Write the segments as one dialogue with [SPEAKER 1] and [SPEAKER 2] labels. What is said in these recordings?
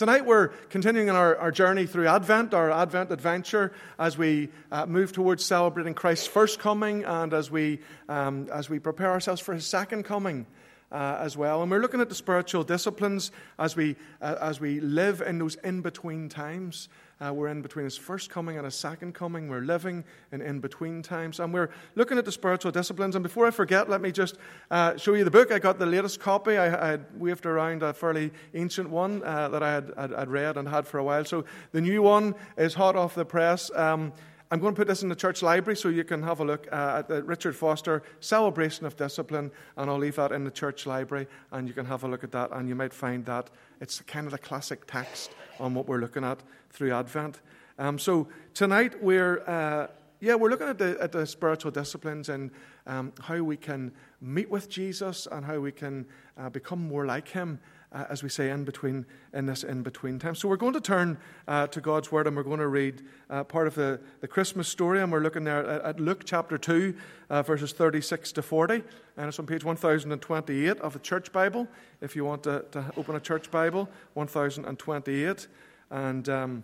[SPEAKER 1] Tonight we're continuing on our, our journey through Advent, our Advent adventure, as we uh, move towards celebrating Christ's first coming and as we, um, as we prepare ourselves for his second coming. Uh, as well, and we're looking at the spiritual disciplines as we uh, as we live in those in between times. Uh, we're in between his first coming and his second coming. We're living in in between times. And we're looking at the spiritual disciplines. And before I forget, let me just uh, show you the book. I got the latest copy. I, I had waved around a fairly ancient one uh, that I had, read and had for a while. So the new one is hot off the press. Um, I'm going to put this in the church library so you can have a look uh, at the Richard Foster Celebration of Discipline, and I'll leave that in the church library, and you can have a look at that, and you might find that it's kind of the classic text on what we're looking at through Advent. Um, so tonight we're uh, yeah we're looking at the, at the spiritual disciplines and um, how we can meet with Jesus and how we can uh, become more like Him. Uh, as we say in between in this in between time. So we're going to turn uh, to God's word and we're going to read uh, part of the, the Christmas story and we're looking there at, at Luke chapter two, uh, verses thirty six to forty, and it's on page one thousand and twenty eight of the Church Bible. If you want to, to open a Church Bible, one thousand and twenty eight. And um,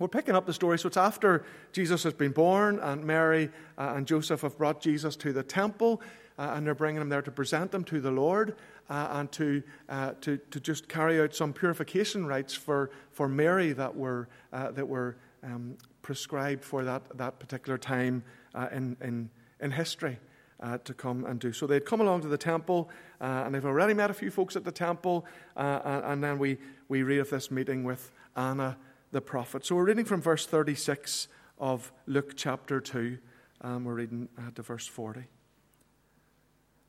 [SPEAKER 1] we're picking up the story. So it's after Jesus has been born, and Mary uh, and Joseph have brought Jesus to the temple, uh, and they're bringing them there to present them to the Lord uh, and to, uh, to, to just carry out some purification rites for, for Mary that were, uh, that were um, prescribed for that, that particular time uh, in, in, in history. Uh, to come and do. So they'd come along to the temple, uh, and they've already met a few folks at the temple, uh, and, and, then we, we read of this meeting with Anna the prophet. So we're reading from verse 36 of Luke chapter 2, and we're reading to verse 40.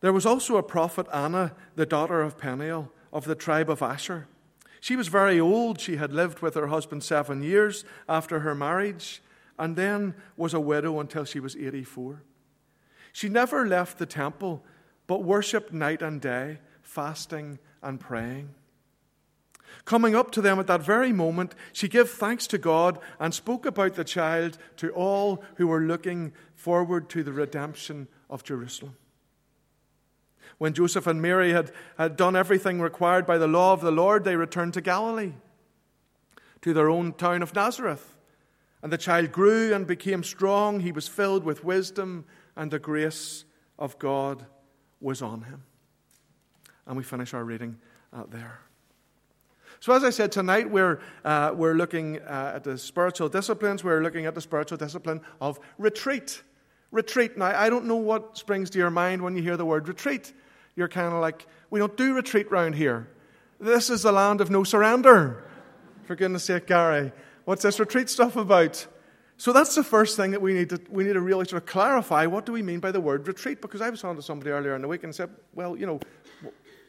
[SPEAKER 1] There was also a prophet, Anna, the daughter of Penuel, of the tribe of Asher. She was very old. She had lived with her husband seven years after her marriage, and then was a widow until she was 84. She never left the temple, but worshipped night and day, fasting and praying. Coming up to them at that very moment, she gave thanks to God and spoke about the child to all who were looking forward to the redemption of Jerusalem. When Joseph and Mary had, had done everything required by the law of the Lord, they returned to Galilee, to their own town of Nazareth. And the child grew and became strong. He was filled with wisdom, and the grace of God was on him. And we finish our reading uh, there. So, as I said, tonight we're, uh, we're looking uh, at the spiritual disciplines. We're looking at the spiritual discipline of retreat. Retreat. Now, I don't know what springs to your mind when you hear the word retreat. You're kind of like, we don't do retreat round here. This is the land of no surrender. For goodness sake, Gary, what's this retreat stuff about? So that's the first thing that we need to we need to really sort of clarify. What do we mean by the word retreat? Because I was talking to somebody earlier in the week and said, well, you know,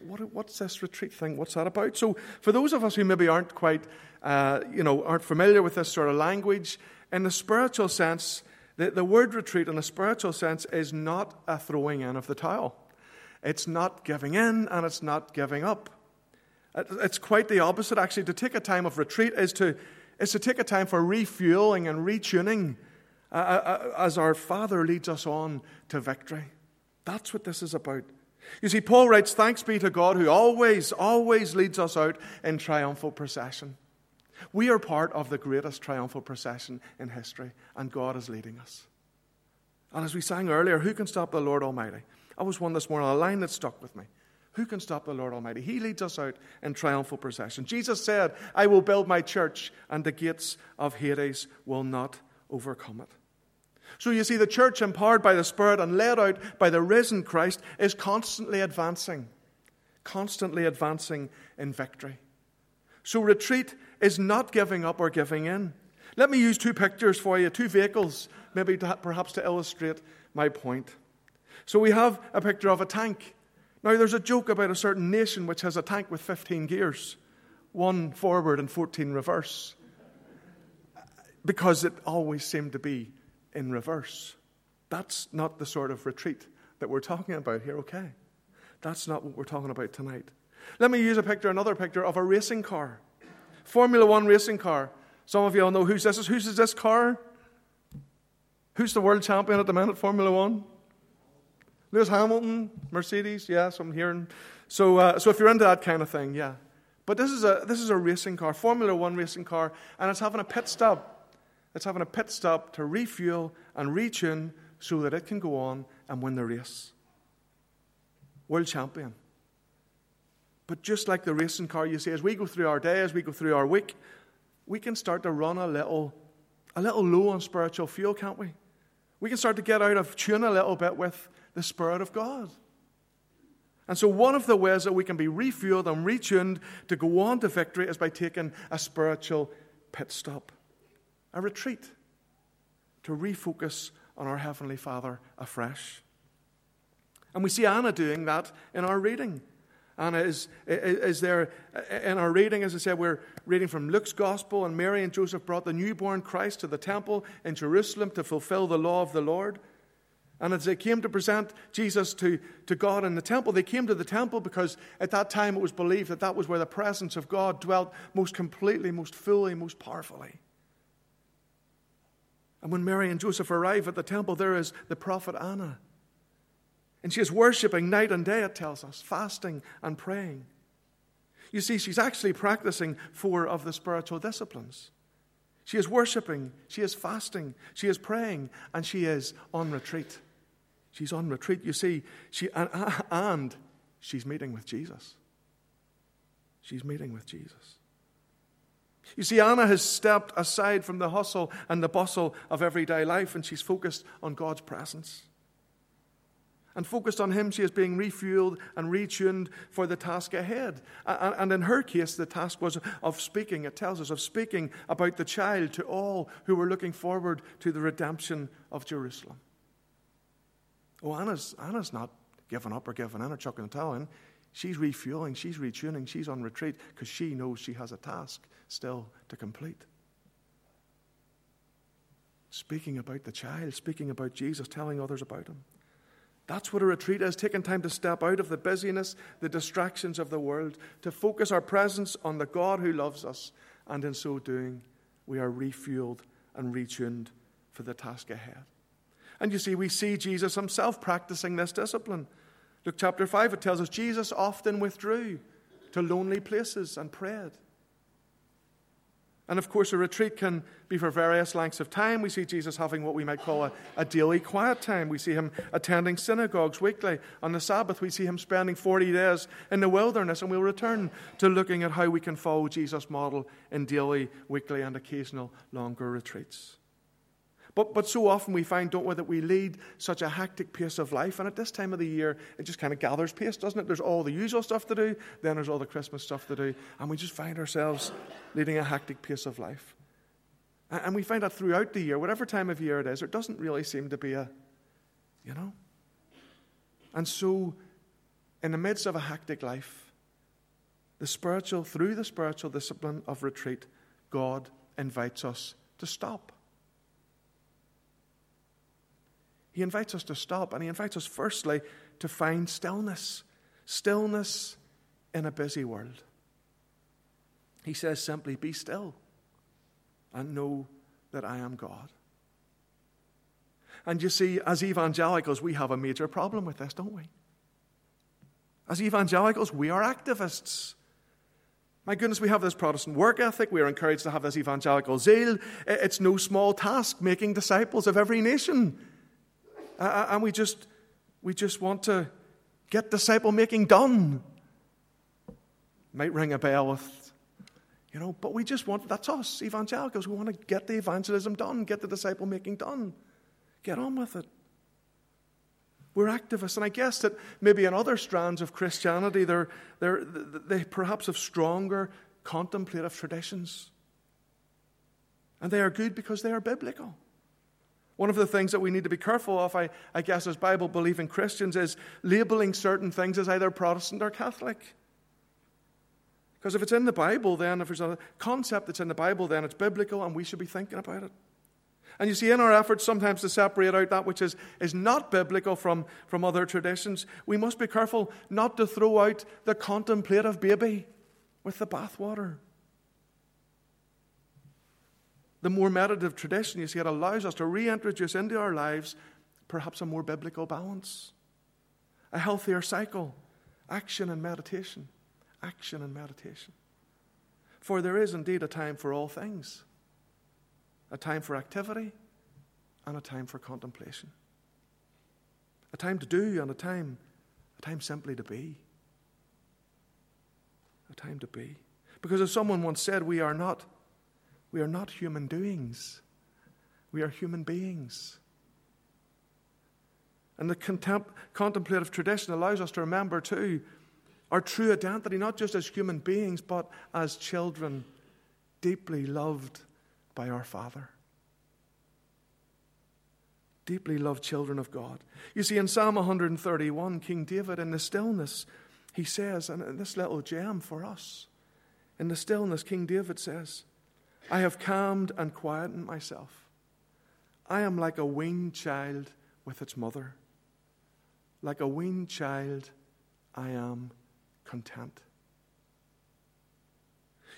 [SPEAKER 1] what, what's this retreat thing? What's that about? So, for those of us who maybe aren't quite, uh, you know, aren't familiar with this sort of language, in the spiritual sense, the, the word retreat in a spiritual sense is not a throwing in of the towel. It's not giving in and it's not giving up. It's quite the opposite, actually. To take a time of retreat is to, is to take a time for refueling and retuning uh, uh, as our Father leads us on to victory. That's what this is about. You see, Paul writes, Thanks be to God who always, always leads us out in triumphal procession. We are part of the greatest triumphal procession in history, and God is leading us. And as we sang earlier, who can stop the Lord Almighty? I was one this morning, a line that stuck with me. Who can stop the Lord Almighty? He leads us out in triumphal procession. Jesus said, I will build my church, and the gates of Hades will not overcome it. So you see, the church, empowered by the Spirit and led out by the risen Christ, is constantly advancing, constantly advancing in victory. So retreat is not giving up or giving in. Let me use two pictures for you, two vehicles, maybe to, perhaps to illustrate my point. So we have a picture of a tank. Now, there's a joke about a certain nation which has a tank with 15 gears, one forward and 14 reverse, because it always seemed to be in reverse. That's not the sort of retreat that we're talking about here, okay? That's not what we're talking about tonight. Let me use a picture, another picture of a racing car. Formula One racing car. Some of you all know who's this is. Is this car? Who's the world champion at the minute, Formula One? Lewis Hamilton, Mercedes, yes, I'm hearing. So, uh, so if you're into that kind of thing, yeah. But this is a, this is a racing car, Formula One racing car, and it's having a pit stop. It's having a pit stop to refuel and retune so that it can go on and win the race. World champion. But just like the racing car, you see, as we go through our day, as we go through our week, we can start to run a little, a little low on spiritual fuel, can't we? We can start to get out of tune a little bit with the Spirit of God. And so, one of the ways that we can be refueled and retuned to go on to victory is by taking a spiritual pit stop, a retreat, to refocus on our Heavenly Father afresh. And we see Anna doing that in our reading. Anna is, is there in our reading, as I said, we're reading from Luke's Gospel, and Mary and Joseph brought the newborn Christ to the temple in Jerusalem to fulfill the law of the Lord. And as they came to present Jesus to, to God in the temple, they came to the temple because at that time it was believed that that was where the presence of God dwelt most completely, most fully, most powerfully. And when Mary and Joseph arrive at the temple, there is the prophet Anna. And she is worshiping night and day, it tells us, fasting and praying. You see, she's actually practicing four of the spiritual disciplines. She is worshiping, she is fasting, she is praying, and she is on retreat. She's on retreat. You see, she, and, and she's meeting with Jesus. She's meeting with Jesus. You see, Anna has stepped aside from the hustle and the bustle of everyday life, and she's focused on God's presence and focused on Him, she is being refueled and retuned for the task ahead. And in her case, the task was of speaking, it tells us, of speaking about the child to all who were looking forward to the redemption of Jerusalem. Oh, Anna's, Anna's not giving up or giving in or chucking the towel in. She's refueling, she's retuning, she's on retreat because she knows she has a task still to complete. Speaking about the child, speaking about Jesus, telling others about him. That's what a retreat is taking time to step out of the busyness, the distractions of the world, to focus our presence on the God who loves us. And in so doing, we are refueled and retuned for the task ahead. And you see, we see Jesus himself practicing this discipline. Luke chapter 5, it tells us Jesus often withdrew to lonely places and prayed. And of course, a retreat can be for various lengths of time. We see Jesus having what we might call a, a, daily quiet time. We see him attending synagogues weekly. On the Sabbath, we see him spending 40 days in the wilderness. And we'll return to looking at how we can follow Jesus' model in daily, weekly, and occasional longer retreats. But, but so often we find, don't we, that we lead such a hectic pace of life. And at this time of the year, it just kind of gathers pace, doesn't it? There's all the usual stuff to do, then there's all the Christmas stuff to do. And we just find ourselves leading a hectic pace of life. And, and we find that throughout the year, whatever time of year it is, there doesn't really seem to be a, you know? And so, in the midst of a hectic life, the spiritual, through the spiritual discipline of retreat, God invites us to stop He invites us to stop, and He invites us, firstly, to find stillness. Stillness in a busy world. He says simply, Be still and know that I am God. And you see, as evangelicals, we have a major problem with this, don't we? As evangelicals, we are activists. My goodness, we have this Protestant work ethic. We are encouraged to have this evangelical zeal. It's no small task making disciples of every nation Uh, uh, and we just, we just want to get disciple making done. Might ring a bell with, you know, but we just want, that's us, evangelicals. We want to get the evangelism done, get the disciple making done. Get on with it. We're activists, and I guess that maybe in other strands of Christianity, they're, they're, they perhaps have stronger contemplative traditions. And they are good because they are biblical. One of the things that we need to be careful of, I, I guess, as Bible believing Christians, is labeling certain things as either Protestant or Catholic. Because if it's in the Bible, then if there's a concept that's in the Bible, then it's biblical and we should be thinking about it. And you see, in our efforts sometimes to separate out that which is, is not biblical from, from other traditions, we must be careful not to throw out the contemplative baby with the bathwater. The more meditative tradition, you see, it allows us to reintroduce into our lives perhaps a more biblical balance, a healthier cycle, action and meditation, action and meditation. For there is indeed a time for all things a time for activity and a time for contemplation. A time to do and a time, a time simply to be. A time to be. Because as someone once said, we are not, we are not human doings. We are human beings. And the contem- contemplative tradition allows us to remember, too, our true identity, not just as human beings, but as children deeply loved by our Father. Deeply loved children of God. You see, in Psalm 131, King David, in the stillness, he says, and this little gem for us, in the stillness, King David says, I have calmed and quietened myself. I am like a weaned child with its mother. Like a weaned child, I am content.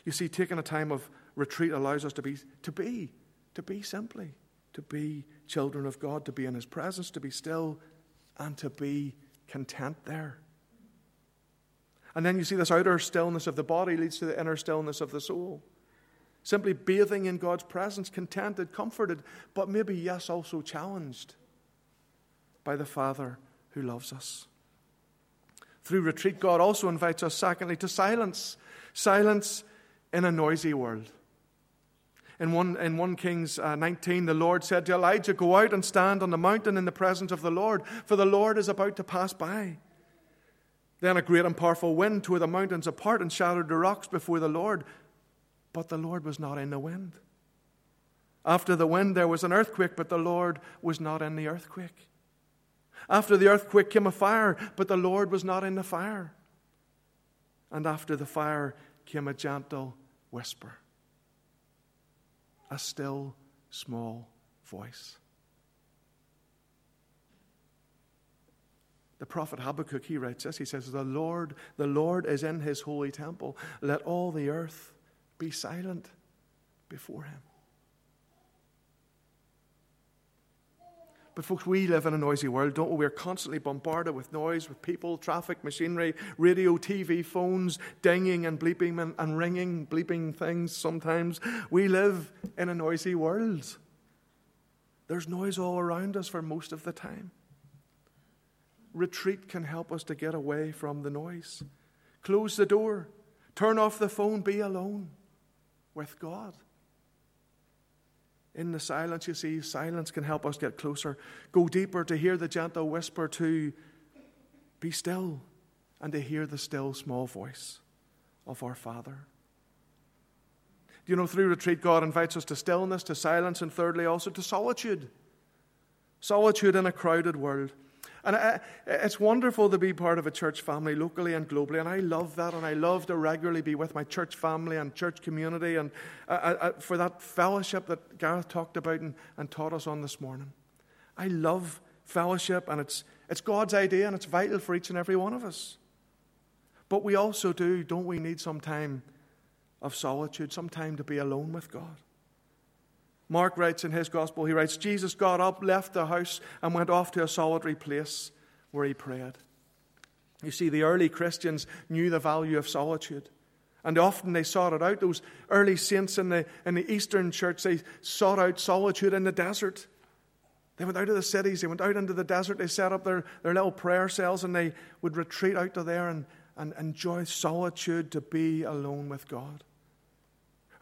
[SPEAKER 1] You see, taking a time of retreat allows us to be, to be, to be simply, to be children of God, to be in His presence, to be still, and to be content there. And then you see this outer stillness of the body leads to the inner stillness of the soul. Simply bathing in God's presence, contented, comforted, but maybe, yes, also challenged by the Father who loves us. Through retreat, God also invites us, secondly, to silence. Silence in a noisy world. In 1, in 1 Kings uh, 19, the Lord said to Elijah, Go out and stand on the mountain in the presence of the Lord, for the Lord is about to pass by. Then a great and powerful wind tore the mountains apart and shattered the rocks before the Lord, but the Lord was not in the wind. After the wind, there was an earthquake, but the Lord was not in the earthquake. After the earthquake came a fire, but the Lord was not in the fire. And after the fire came a gentle whisper, a still small voice. The prophet Habakkuk, he writes this. He says, The Lord, the Lord is in his holy temple. Let all the earth be silent before him. But, folks, we live in a noisy world, don't we? We're constantly bombarded with noise, with people, traffic, machinery, radio, TV, phones, dinging and bleeping and, and ringing, bleeping things sometimes. We live in a noisy world. There's noise all around us for most of the time. Retreat can help us to get away from the noise. Close the door, turn off the phone, be alone with God. In the silence, you see, silence can help us get closer, go deeper to hear the gentle whisper to be still and to hear the still small voice of our Father. Do you know, through retreat, God invites us to stillness, to silence, and thirdly, also to solitude. Solitude in a crowded world. And it's wonderful to be part of a church family locally and globally, and I love that, and I love to regularly be with my church family and church community, and uh, uh, uh, for that fellowship that Gareth talked about and, and taught us on this morning. I love fellowship, and it's, it's God's idea, and it's vital for each and every one of us. But we also do, don't we, need some time of solitude, some time to be alone with God. Mark writes in his gospel, he writes, Jesus got up, left the house, and went off to a solitary place where he prayed. You see, the early Christians knew the value of solitude. And often they sought it out. Those early saints in the, in the Eastern church, they sought out solitude in the desert. They went out of the cities, they went out into the desert, they set up their, their little prayer cells, and they would retreat out to there and, and enjoy solitude to be alone with God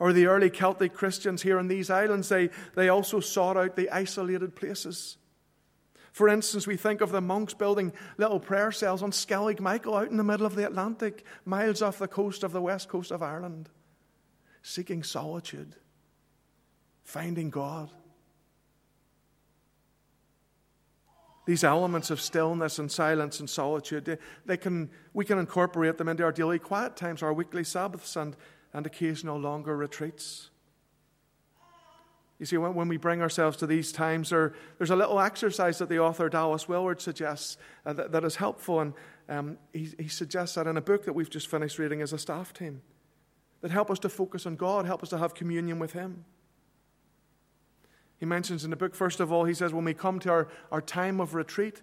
[SPEAKER 1] or the early Celtic Christians here in these islands, they, they also sought out the isolated places. For instance, we think of the monks building little prayer cells on Skellig Michael out in the middle of the Atlantic, miles off the coast of the west coast of Ireland, seeking solitude, finding God. These elements of stillness and silence and solitude, they, can, we can incorporate them into our daily quiet times, our weekly Sabbaths, and and occasional longer retreats. You see, when, we bring ourselves to these times, there, there's a little exercise that the author Dallas Willard suggests uh, that, that is helpful. And um, he, he suggests that in a book that we've just finished reading as a staff team that help us to focus on God, help us to have communion with Him. He mentions in the book, first of all, he says, when we come to our, our time of retreat,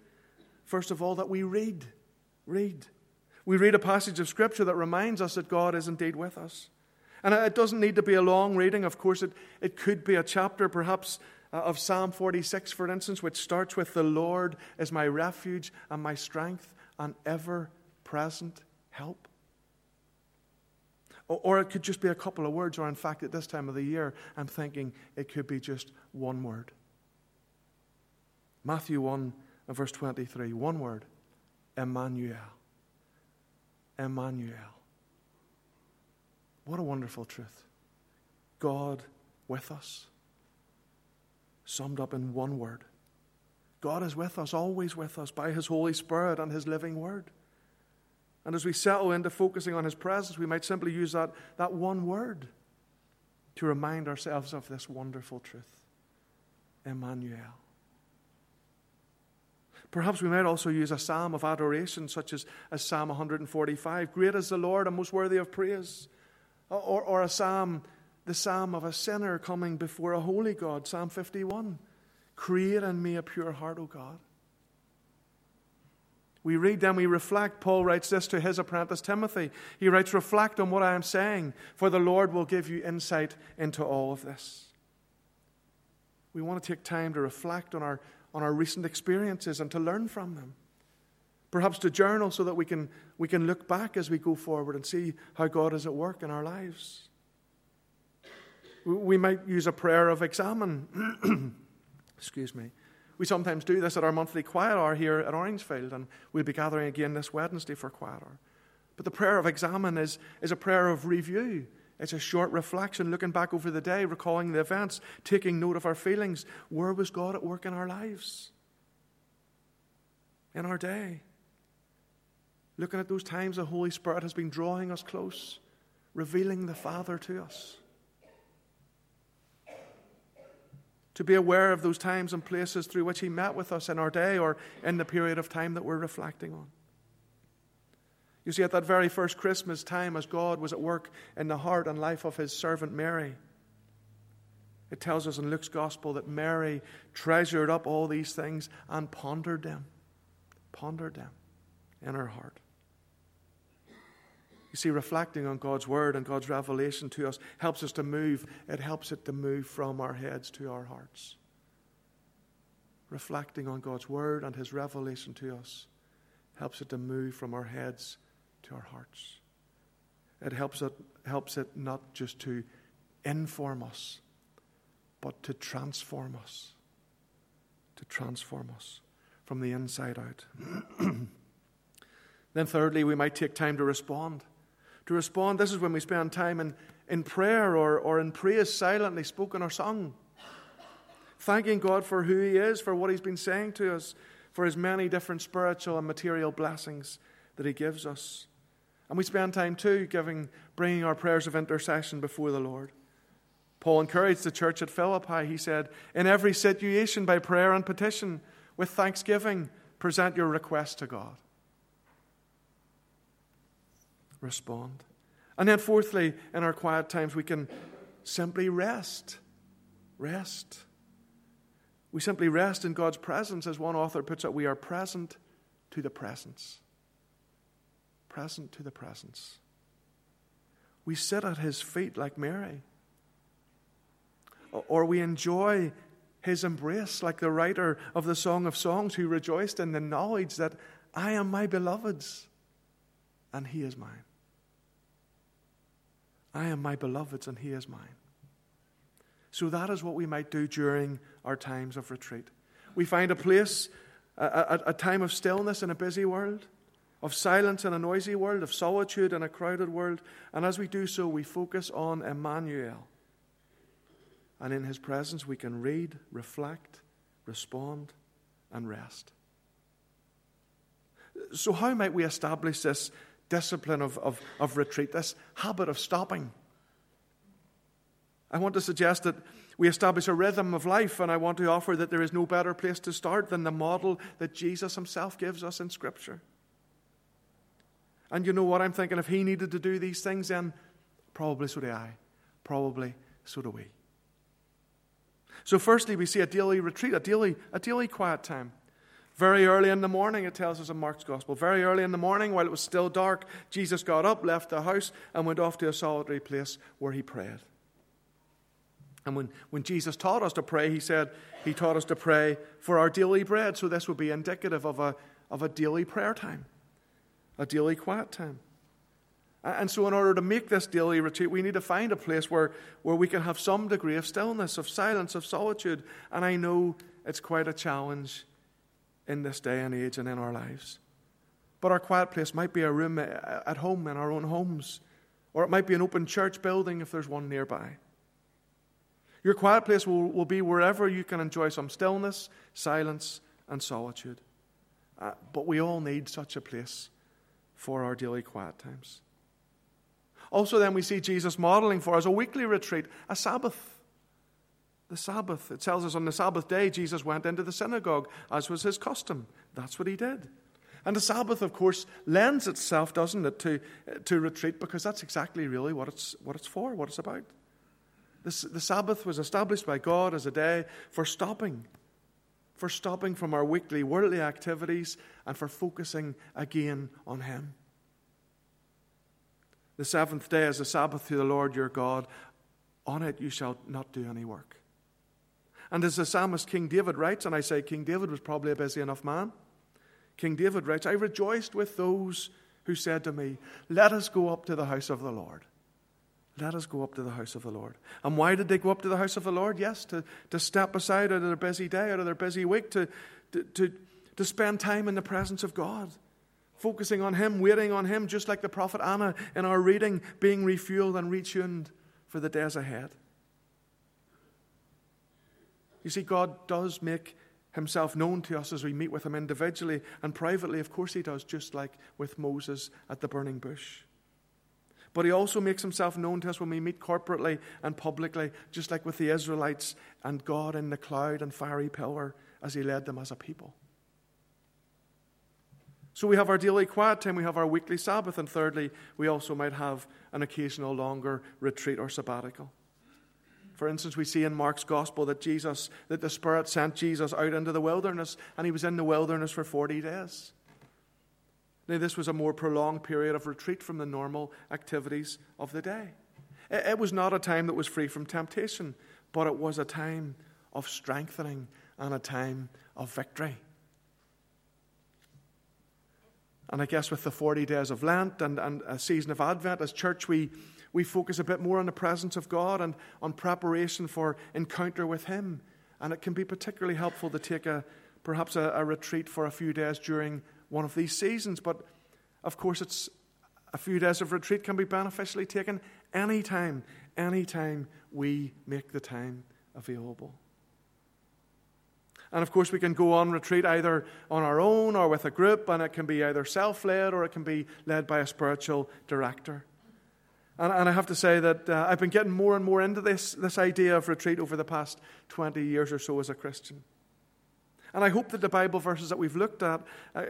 [SPEAKER 1] first of all, that we read. Read. We read a passage of Scripture that reminds us that God is indeed with us. And it doesn't need to be a long reading. Of course, it, it could be a chapter, perhaps uh, of Psalm 46, for instance, which starts with The Lord is my refuge and my strength and ever present help. Or, it could just be a couple of words, or in fact, at this time of the year, I'm thinking it could be just one word. Matthew 1, verse 23, one word Emmanuel. Emmanuel. What a wonderful truth. God with us. Summed up in one word. God is with us, always with us, by His Holy Spirit and His living Word. And as we settle into focusing on His presence, we might simply use that, that one word to remind ourselves of this wonderful truth Emmanuel. Perhaps we might also use a psalm of adoration, such as, as Psalm 145 Great is the Lord and most worthy of praise. Or, or a psalm, the psalm of a sinner coming before a holy God, Psalm 51 Create in me a pure heart, O God. We read, them, we reflect. Paul writes this to his apprentice Timothy. He writes, Reflect on what I am saying, for the Lord will give you insight into all of this. We want to take time to reflect on our on our recent experiences and to learn from them. Perhaps to journal so that we can, we can look back as we go forward and see how God is at work in our lives. We might use a prayer of examen. Excuse me. We sometimes do this at our monthly quiet hour here at Orangefield, and we'll be gathering again this Wednesday for quiet hour. But the prayer of examen is, is a prayer of review it's a short reflection, looking back over the day, recalling the events, taking note of our feelings. Where was God at work in our lives? In our day? Looking at those times the Holy Spirit has been drawing us close, revealing the Father to us. To be aware of those times and places through which He met with us in our day or in the period of time that we're reflecting on. You see, at that very first Christmas time, as God was at work in the heart and life of his servant Mary, it tells us in Luke's gospel that Mary treasured up all these things and pondered them, pondered them in her heart. You see, reflecting on God's word and God's revelation to us helps us to move. It helps it to move from our heads to our hearts. Reflecting on God's word and his revelation to us helps it to move from our heads to our hearts. It helps it, helps it not just to inform us, but to transform us. To transform us from the inside out. then, thirdly, we might take time to respond. To respond, this is when we spend time in, in prayer or, or in praise, silently spoken or sung. Thanking God for who He is, for what He's been saying to us, for His many different spiritual and material blessings that He gives us. And we spend time too giving, bringing our prayers of intercession before the Lord. Paul encouraged the church at Philippi. He said, In every situation, by prayer and petition, with thanksgiving, present your request to God. Respond. And then, fourthly, in our quiet times, we can simply rest. Rest. We simply rest in God's presence. As one author puts it, we are present to the presence present to the presence. We sit at his feet like Mary. Or we enjoy his embrace like the writer of the Song of Songs who rejoiced in the knowledge that I am my beloved's and he is mine. I am my beloved's and he is mine. So that is what we might do during our times of retreat. We find a place, a, a, a time of stillness in a busy world of silence in a noisy world, of solitude in a crowded world. And as we do so, we focus on Emmanuel. And in his presence, we can read, reflect, respond, and rest. So, how might we establish this discipline of, of, of retreat, this habit of stopping? I want to suggest that we establish a rhythm of life, and I want to offer that there is no better place to start than the model that Jesus himself gives us in Scripture. And you know what? I'm thinking if he needed to do these things, then probably so do I. Probably so do we. So, firstly, we see a daily retreat, a daily, a daily quiet time. Very early in the morning, it tells us in Mark's Gospel, very early in the morning, while it was still dark, Jesus got up, left the house, and went off to a solitary place where he prayed. And when, when Jesus taught us to pray, he said he taught us to pray for our daily bread. So this would be indicative of a, of a daily prayer time, a daily quiet time. And so, in order to make this daily retreat, we need to find a place where, where we can have some degree of stillness, of silence, of solitude. And I know it's quite a challenge in this day and age and in our lives. But our quiet place might be a room at home in our own homes, or it might be an open church building if there's one nearby. Your quiet place will, will be wherever you can enjoy some stillness, silence, and solitude. Uh, but we all need such a place for our daily quiet times. Also, then we see Jesus modeling for us a weekly retreat, a Sabbath the Sabbath. It tells us on the Sabbath day, Jesus went into the synagogue, as was his custom. That's what he did. And the Sabbath, of course, lends itself, doesn't it, to, to retreat because that's exactly really what it's, what it's for, what it's about. This, the Sabbath was established by God as a day for stopping, for stopping from our weekly worldly activities and for focusing again on Him. The seventh day is a Sabbath to the Lord your God. On it you shall not do any work. And as the psalmist King David writes, and I say King David was probably a busy enough man, King David writes, I rejoiced with those who said to me, Let us go up to the house of the Lord. Let us go up to the house of the Lord. And why did they go up to the house of the Lord? Yes, to, to step aside out of their busy day, out of their busy week, to, to, to, to spend time in the presence of God, focusing on Him, waiting on Him, just like the prophet Anna in our reading, being refueled and retuned for the days ahead. You see, God does make himself known to us as we meet with him individually and privately. Of course, he does, just like with Moses at the burning bush. But he also makes himself known to us when we meet corporately and publicly, just like with the Israelites and God in the cloud and fiery pillar as he led them as a people. So we have our daily quiet time, we have our weekly Sabbath, and thirdly, we also might have an occasional longer retreat or sabbatical. For instance, we see in Mark's gospel that Jesus, that the Spirit sent Jesus out into the wilderness, and he was in the wilderness for 40 days. Now, this was a more prolonged period of retreat from the normal activities of the day. It was not a time that was free from temptation, but it was a time of strengthening and a time of victory. And I guess with the 40 days of Lent and, and a season of Advent, as church, we, we focus a bit more on the presence of God and on preparation for encounter with Him. And it can be particularly helpful to take a perhaps a, a retreat for a few days during one of these seasons. But of course, it's a few days of retreat can be beneficially taken anytime, anytime we make the time available. And of course, we can go on retreat either on our own or with a group, and it can be either self led or it can be led by a spiritual director. And, and I have to say that uh, I've been getting more and more into this, this idea of retreat over the past 20 years or so as a Christian. And I hope that the Bible verses that we've looked at, uh,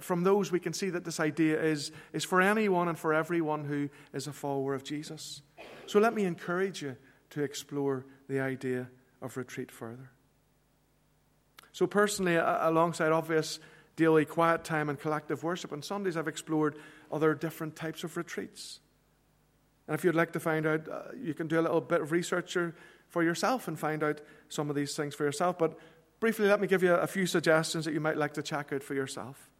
[SPEAKER 1] from those we can see that this idea is, is for anyone and for everyone who is a follower of Jesus. So let me encourage you to explore the idea of retreat further. So, personally, alongside obvious daily quiet time and collective worship on Sundays, I've explored other different types of retreats. And if you'd like to find out, uh, you can do a little bit of research for yourself and find out some of these things for yourself. But briefly, let me give you a few suggestions that you might like to check out for yourself.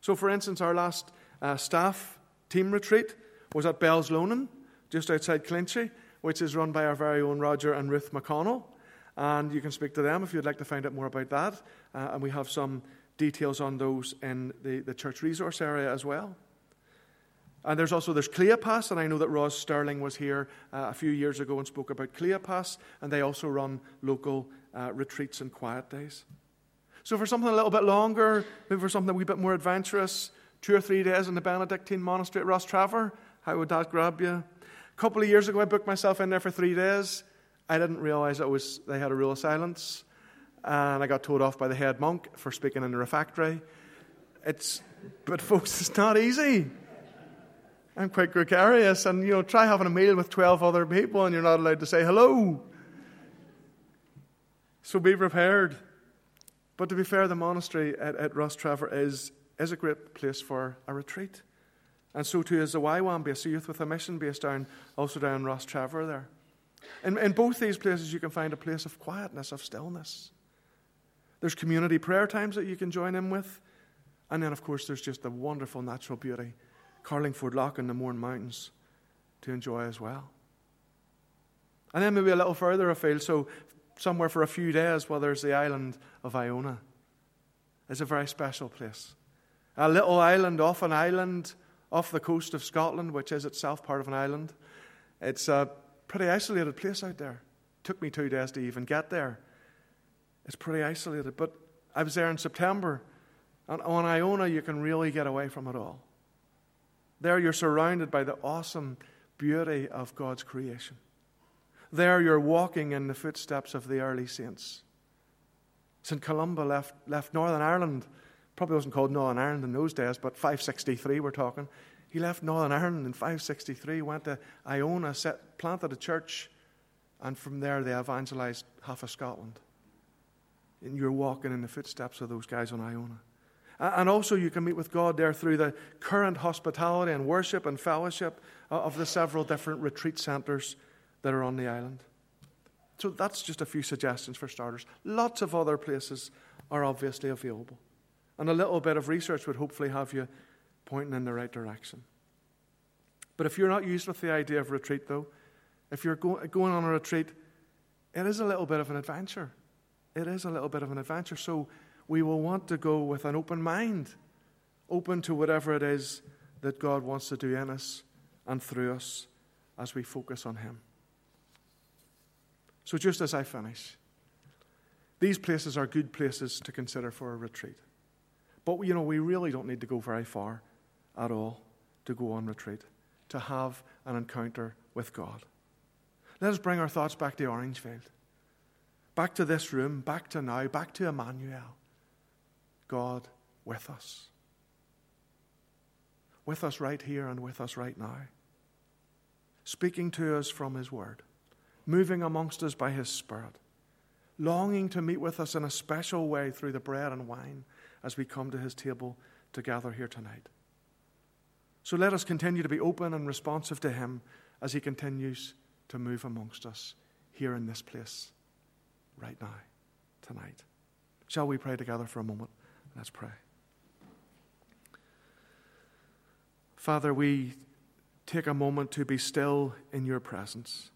[SPEAKER 1] So, for instance, our last uh, staff team retreat was at Bellslonan, just outside Clinchy, which is run by our very own Roger and Ruth McConnell. And you can speak to them if you'd like to find out more about that. Uh, and we have some details on those in the, the church resource area as well. And there's also there's Cleopas, and I know that Ross Sterling was here uh, a few years ago and spoke about Cleopas, and they also run local uh, retreats and quiet days. So for something a little bit longer, maybe for something a wee bit more adventurous, two or three days in the Benedictine monastery at Rostrevor, how would that grab you? A couple of years ago, I booked myself in there for three days. I didn't realize it was they had a rule of silence, and I got told off by the head monk for speaking in the refectory. It's, but folks, it's not easy. I'm quite gregarious, and you know, try having a meal with 12 other people and you're not allowed to say hello. So be prepared. But to be fair, the monastery at, at Rostrevor is, is a great place for a retreat. And so too is the YWAM base, youth with a mission base down, also down Rostrevor there. In, in both these places, you can find a place of quietness, of stillness. There's community prayer times that you can join in with. And then, of course, there's just the wonderful natural beauty, Carlingford Lough and the Mourne Mountains to enjoy as well. And then maybe a little further afield, so somewhere for a few days, well, there's the island of Iona. It's a very special place. A little island off an island off the coast of Scotland, which is itself part of an island. It's a pretty isolated place out there. It took me two days to even get there. It's pretty isolated. But I was there in September, and on Iona, you can really get away from it all. There, you're surrounded by the awesome beauty of God's creation. There, you're walking in the footsteps of the early saints. St. Columba left, left Northern Ireland, probably wasn't called Northern Ireland in those days, but 563 we're talking. He left Northern Ireland in 563, went to Iona, set, planted a church, and from there they evangelized half of Scotland. And you're walking in the footsteps of those guys on Iona. And also, you can meet with God there through the current hospitality and worship and fellowship uh, of the several different retreat centres that are on the island. So, that's just a few suggestions for starters. Lots of other places are obviously available. And a little bit of research would hopefully have you pointing in the right direction. But if you're not used with the idea of retreat, though, if you're go- going on a retreat, it is a little bit of an adventure. It is a little bit of an adventure. So, we will want to go with an open mind, open to whatever it is that God wants to do in us and through us as we focus on Him. So, just as I finish, these places are good places to consider for a retreat. But, you know, we really don't need to go very far at all to go on retreat, to have an encounter with God. Let us bring our thoughts back to Orangefield, back to this room, back to now, back to Emmanuel. God with us. With us right here and with us right now. Speaking to us from His Word, moving amongst us by His Spirit, longing to meet with us in a special way through the bread and wine as we come to His table to gather here tonight. So let us continue to be open and responsive to Him as He continues to move amongst us here in this place, right now, tonight. Shall we pray together for a moment? Let's pray. Father, we take a moment to be still in your presence,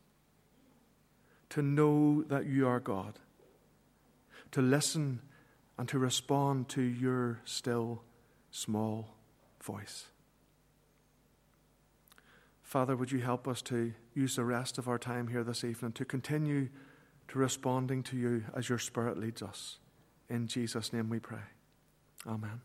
[SPEAKER 1] to know that you are God, to listen and to respond to your still small voice. Father, would you help us to use the rest of our time here this evening to continue to responding to you as your Spirit leads us? In Jesus' name we pray. Amen.